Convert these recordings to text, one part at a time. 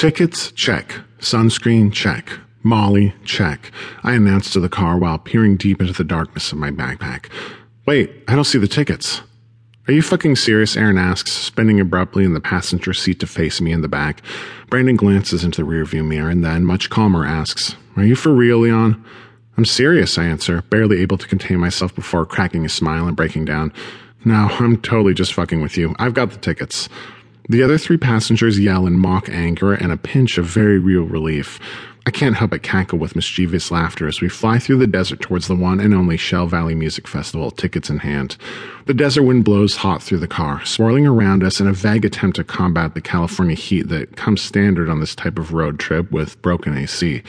Tickets, check. Sunscreen, check. Molly, check. I announced to the car while peering deep into the darkness of my backpack. Wait, I don't see the tickets. Are you fucking serious? Aaron asks, spinning abruptly in the passenger seat to face me in the back. Brandon glances into the rearview mirror and then, much calmer, asks, Are you for real, Leon? I'm serious, I answer, barely able to contain myself before cracking a smile and breaking down. No, I'm totally just fucking with you. I've got the tickets. The other three passengers yell in mock anger and a pinch of very real relief. I can't help but cackle with mischievous laughter as we fly through the desert towards the one and only Shell Valley Music Festival, tickets in hand. The desert wind blows hot through the car, swirling around us in a vague attempt to combat the California heat that comes standard on this type of road trip with broken AC.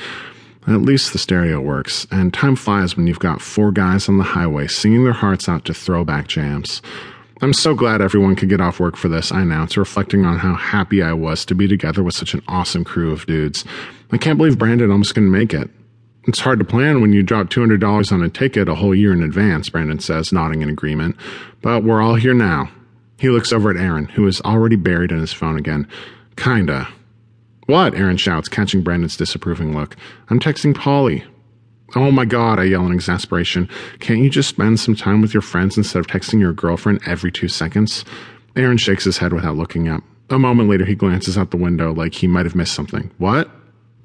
At least the stereo works, and time flies when you've got four guys on the highway singing their hearts out to throwback jams. I'm so glad everyone could get off work for this, I announced, reflecting on how happy I was to be together with such an awesome crew of dudes. I can't believe Brandon almost couldn't make it. It's hard to plan when you drop $200 on a ticket a whole year in advance, Brandon says, nodding in agreement. But we're all here now. He looks over at Aaron, who is already buried in his phone again. Kinda. What? Aaron shouts, catching Brandon's disapproving look. I'm texting Polly. Oh my god, I yell in exasperation. Can't you just spend some time with your friends instead of texting your girlfriend every two seconds? Aaron shakes his head without looking up. A moment later, he glances out the window like he might have missed something. What?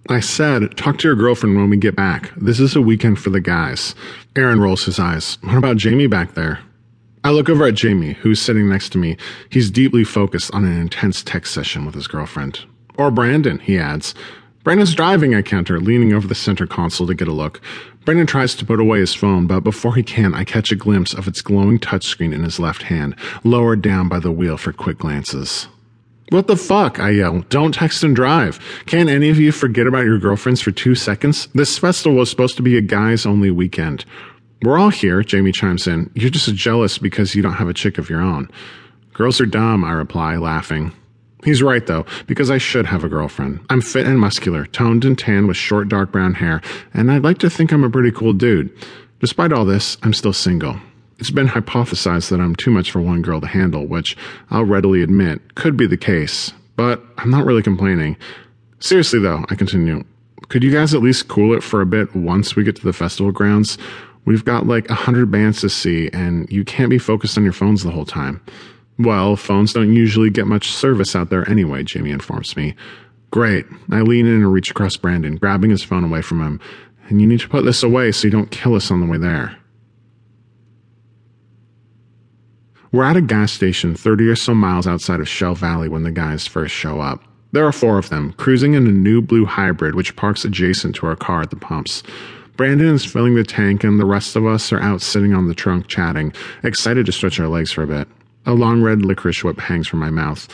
I said, talk to your girlfriend when we get back. This is a weekend for the guys. Aaron rolls his eyes. What about Jamie back there? I look over at Jamie, who's sitting next to me. He's deeply focused on an intense text session with his girlfriend. Or Brandon, he adds. Brandon's driving, I counter, leaning over the center console to get a look. Brandon tries to put away his phone, but before he can, I catch a glimpse of its glowing touchscreen in his left hand, lowered down by the wheel for quick glances. What the fuck? I yell. Don't text and drive. Can't any of you forget about your girlfriends for two seconds? This festival was supposed to be a guys only weekend. We're all here, Jamie chimes in. You're just jealous because you don't have a chick of your own. Girls are dumb, I reply, laughing. He's right, though, because I should have a girlfriend. I'm fit and muscular, toned and tan with short dark brown hair, and I'd like to think I'm a pretty cool dude. Despite all this, I'm still single. It's been hypothesized that I'm too much for one girl to handle, which I'll readily admit could be the case, but I'm not really complaining. Seriously, though, I continue, could you guys at least cool it for a bit once we get to the festival grounds? We've got like a hundred bands to see, and you can't be focused on your phones the whole time. Well, phones don't usually get much service out there anyway, Jamie informs me. Great. I lean in and reach across Brandon, grabbing his phone away from him. And you need to put this away so you don't kill us on the way there. We're at a gas station 30 or so miles outside of Shell Valley when the guys first show up. There are four of them, cruising in a new blue hybrid which parks adjacent to our car at the pumps. Brandon is filling the tank, and the rest of us are out sitting on the trunk chatting, excited to stretch our legs for a bit. A long red licorice whip hangs from my mouth.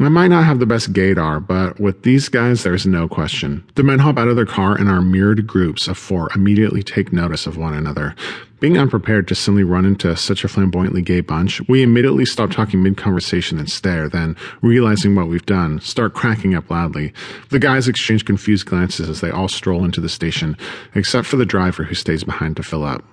I might not have the best gaydar, but with these guys, there's no question. The men hop out of their car and our mirrored groups of four immediately take notice of one another. Being unprepared to suddenly run into such a flamboyantly gay bunch, we immediately stop talking mid conversation and stare, then, realizing what we've done, start cracking up loudly. The guys exchange confused glances as they all stroll into the station, except for the driver who stays behind to fill up.